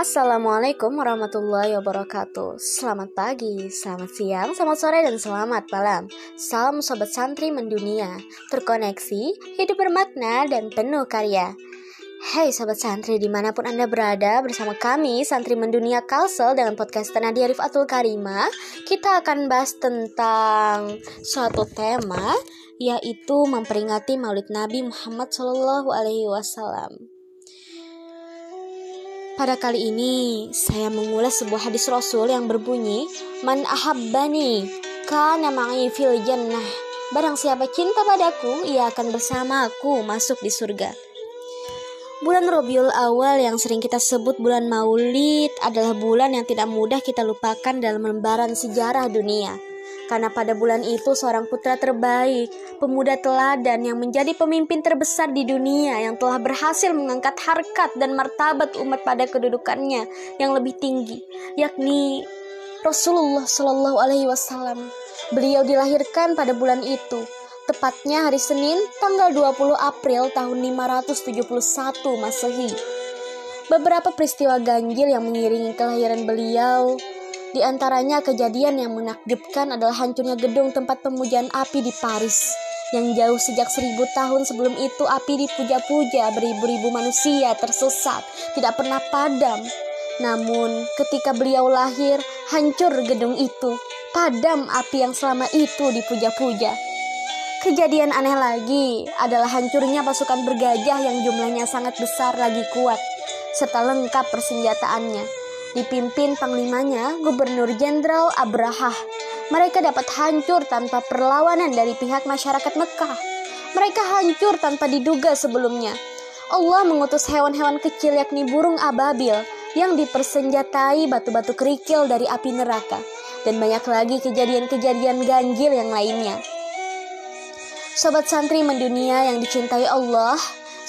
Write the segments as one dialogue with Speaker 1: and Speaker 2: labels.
Speaker 1: Assalamualaikum warahmatullahi wabarakatuh. Selamat pagi, selamat siang, selamat sore, dan selamat malam. Salam Sobat Santri Mendunia Terkoneksi, hidup bermakna, dan penuh karya. Hai Sobat Santri di mana pun Anda berada bersama kami Santri Mendunia Kalsel dengan podcast Nadia Arif Atul Karima Kita akan bahas tentang suatu tema yaitu memperingati Maulid Nabi Muhammad Wasallam. Pada kali ini, saya mengulas sebuah hadis Rasul yang berbunyi, Man ahabbani, kana ma'i fil jannah. Barang siapa cinta padaku, ia akan bersamaku masuk di surga. Bulan Robiul Awal yang sering kita sebut bulan Maulid adalah bulan yang tidak mudah kita lupakan dalam lembaran sejarah dunia. Karena pada bulan itu seorang putra terbaik, pemuda teladan yang menjadi pemimpin terbesar di dunia yang telah berhasil mengangkat harkat dan martabat umat pada kedudukannya yang lebih tinggi, yakni Rasulullah Shallallahu Alaihi Wasallam. Beliau dilahirkan pada bulan itu, tepatnya hari Senin tanggal 20 April tahun 571 Masehi. Beberapa peristiwa ganjil yang mengiringi kelahiran beliau di antaranya kejadian yang menakjubkan adalah hancurnya gedung tempat pemujaan api di Paris. Yang jauh sejak seribu tahun sebelum itu api dipuja-puja beribu-ribu manusia tersesat, tidak pernah padam. Namun ketika beliau lahir, hancur gedung itu, padam api yang selama itu dipuja-puja. Kejadian aneh lagi adalah hancurnya pasukan bergajah yang jumlahnya sangat besar lagi kuat, serta lengkap persenjataannya dipimpin panglimanya Gubernur Jenderal Abraha. Mereka dapat hancur tanpa perlawanan dari pihak masyarakat Mekah. Mereka hancur tanpa diduga sebelumnya. Allah mengutus hewan-hewan kecil yakni burung ababil yang dipersenjatai batu-batu kerikil dari api neraka dan banyak lagi kejadian-kejadian ganjil yang lainnya. Sobat santri mendunia yang dicintai Allah,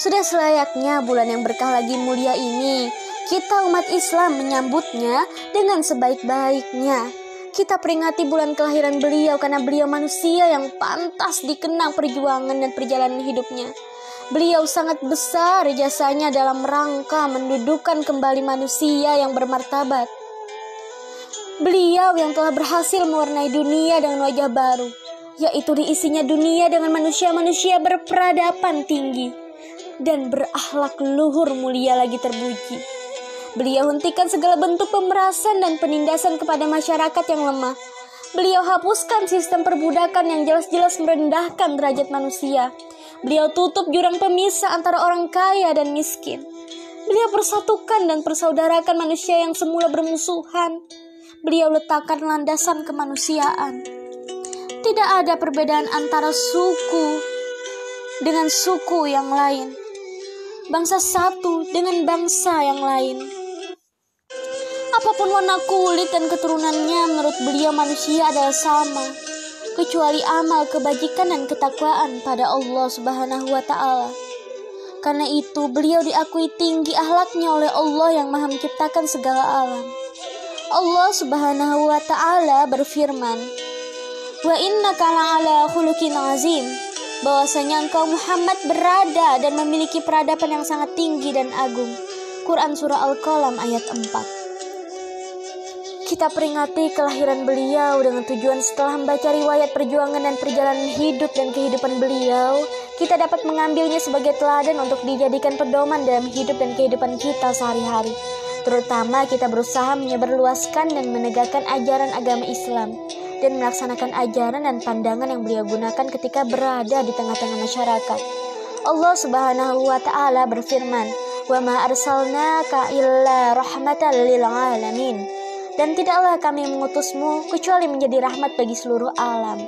Speaker 1: sudah selayaknya bulan yang berkah lagi mulia ini kita umat Islam menyambutnya dengan sebaik-baiknya. Kita peringati bulan kelahiran beliau karena beliau manusia yang pantas dikenang perjuangan dan perjalanan hidupnya. Beliau sangat besar jasanya dalam rangka mendudukan kembali manusia yang bermartabat. Beliau yang telah berhasil mewarnai dunia dengan wajah baru, yaitu diisinya dunia dengan manusia-manusia berperadaban tinggi dan berakhlak luhur mulia lagi terpuji. Beliau hentikan segala bentuk pemerasan dan penindasan kepada masyarakat yang lemah. Beliau hapuskan sistem perbudakan yang jelas-jelas merendahkan derajat manusia. Beliau tutup jurang pemisah antara orang kaya dan miskin. Beliau persatukan dan persaudarakan manusia yang semula bermusuhan. Beliau letakkan landasan kemanusiaan. Tidak ada perbedaan antara suku dengan suku yang lain. Bangsa satu dengan bangsa yang lain. Apa pun warna kulit dan keturunannya, menurut beliau manusia adalah sama, kecuali amal kebajikan dan ketakwaan pada Allah Subhanahu wa taala. Karena itu, beliau diakui tinggi ahlaknya oleh Allah yang Maha menciptakan segala alam. Allah Subhanahu wa taala berfirman, "Wa innaka la'ala khuluqin azim." Bahwasanya engkau Muhammad berada dan memiliki peradaban yang sangat tinggi dan agung. Quran Surah Al-Qalam ayat 4 kita peringati kelahiran beliau dengan tujuan setelah membaca riwayat perjuangan dan perjalanan hidup dan kehidupan beliau, kita dapat mengambilnya sebagai teladan untuk dijadikan pedoman dalam hidup dan kehidupan kita sehari-hari. Terutama kita berusaha menyebarluaskan dan menegakkan ajaran agama Islam dan melaksanakan ajaran dan pandangan yang beliau gunakan ketika berada di tengah-tengah masyarakat. Allah Subhanahu wa taala berfirman, "Wa ma arsalnaka illa rahmatan lil alamin." Dan tidaklah kami mengutusmu kecuali menjadi rahmat bagi seluruh alam.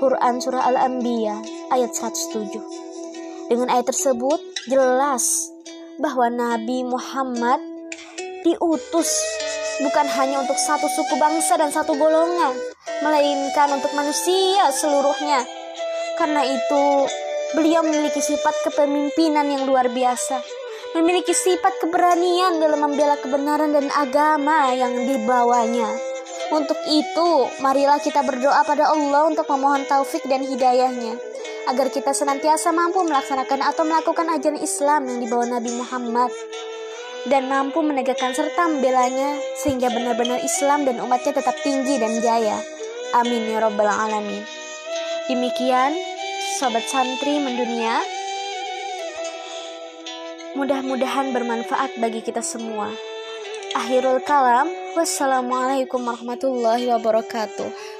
Speaker 1: Quran Surah Al-Anbiya ayat 107 Dengan ayat tersebut jelas bahwa Nabi Muhammad diutus bukan hanya untuk satu suku bangsa dan satu golongan, melainkan untuk manusia seluruhnya. Karena itu, beliau memiliki sifat kepemimpinan yang luar biasa memiliki sifat keberanian dalam membela kebenaran dan agama yang dibawanya. Untuk itu, marilah kita berdoa pada Allah untuk memohon taufik dan hidayahnya, agar kita senantiasa mampu melaksanakan atau melakukan ajaran Islam yang dibawa Nabi Muhammad, dan mampu menegakkan serta membelanya sehingga benar-benar Islam dan umatnya tetap tinggi dan jaya. Amin ya robbal alamin. Demikian, Sobat Santri Mendunia, Mudah-mudahan bermanfaat bagi kita semua. Akhirul kalam, wassalamualaikum warahmatullahi wabarakatuh.